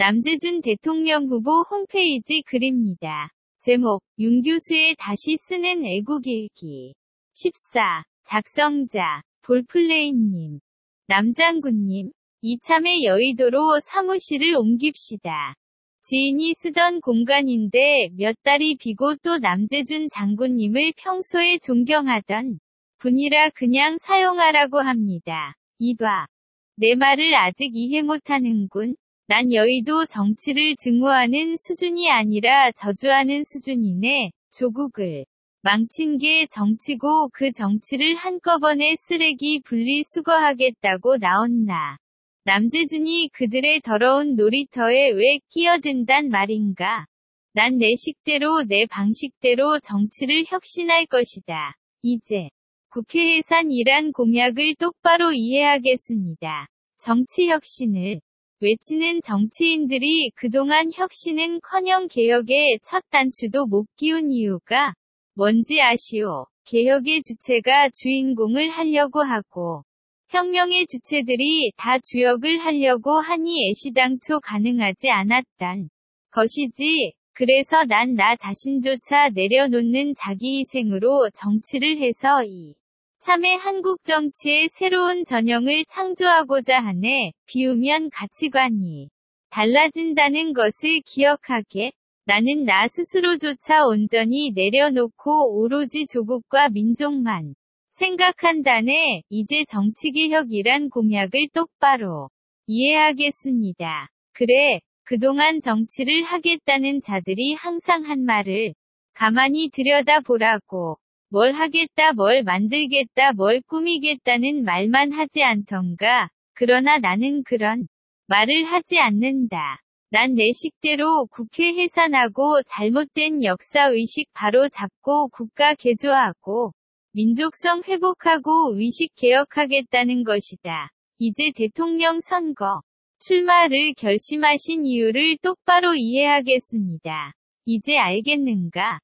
남재준 대통령 후보 홈페이지 글입니다. 제목, 윤 교수의 다시 쓰는 애국일기. 14. 작성자, 볼플레이님. 남장군님. 이참에 여의도로 사무실을 옮깁시다. 지인이 쓰던 공간인데 몇 달이 비고 또 남재준 장군님을 평소에 존경하던 분이라 그냥 사용하라고 합니다. 이봐. 내 말을 아직 이해 못하는군. 난 여의도 정치를 증오하는 수준이 아니라 저주하는 수준이네. 조국을 망친 게 정치고 그 정치를 한꺼번에 쓰레기 분리 수거하겠다고 나왔나. 남재준이 그들의 더러운 놀이터에 왜 끼어든단 말인가. 난 내 식대로 내 방식대로 정치를 혁신할 것이다. 이제 국회 해산이란 공약을 똑바로 이해하겠습니다. 정치 혁신을 외치는 정치인들이 그동안 혁신은 커녕 개혁의 첫 단추도 못 끼운 이유가 뭔지 아시오? 개혁의 주체가 주인공을 하려고 하고 혁명의 주체들이 다 주역을 하려고 하니 애시당초 가능하지 않았단 것이지. 그래서 난 나 자신조차 내려놓는 자기 희생으로 정치를 해서 이 참의 한국 정치의 새로운 전형을 창조하고자 하네. 비우면 가치관이 달라진다는 것을 기억하게. 나는 나 스스로조차 온전히 내려놓고 오로지 조국과 민족만 생각한다네. 이제 정치개혁이란 공약을 똑바로 이해하겠습니다. 그래, 그동안 정치를 하겠다는 자들이 항상 한 말을 가만히 들여다보라고. 뭘 하겠다 뭘 만들겠다 뭘 꾸미겠다는 말만 하지 않던가. 그러나 나는 그런 말을 하지 않는다. 난 내 식대로 국회 해산하고 잘못된 역사의식 바로 잡고 국가 개조하고 민족성 회복하고 의식 개혁하겠다는 것이다. 이제 대통령 선거 출마를 결심하신 이유를 똑바로 이해하겠습니다. 이제 알겠는가?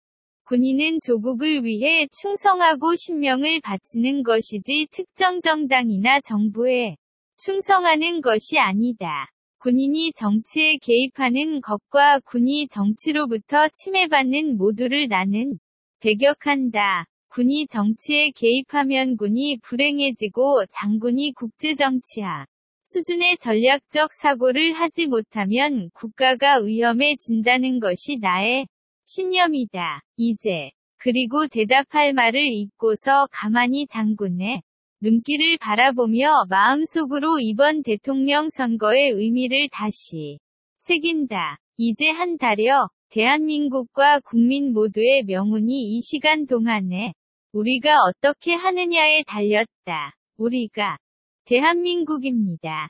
군인은 조국을 위해 충성하고 신명을 바치는 것이지 특정 정당이나 정부에 충성하는 것이 아니다. 군인이 정치에 개입하는 것과 군이 정치로부터 침해받는 모두를 나는 배격한다. 군이 정치에 개입하면 군이 불행해지고 장군이 국제정치학 수준의 전략적 사고를 하지 못하면 국가가 위험해진다는 것이 나의 신념이다. 이제 그리고 대답할 말을 잊고서 가만히 장군의 눈길을 바라보며 마음속으로 이번 대통령 선거의 의미를 다시 새긴다. 이제 한 달여 대한민국과 국민 모두의 명운이 이 시간 동안에 우리가 어떻게 하느냐에 달렸다. 우리가 대한민국입니다.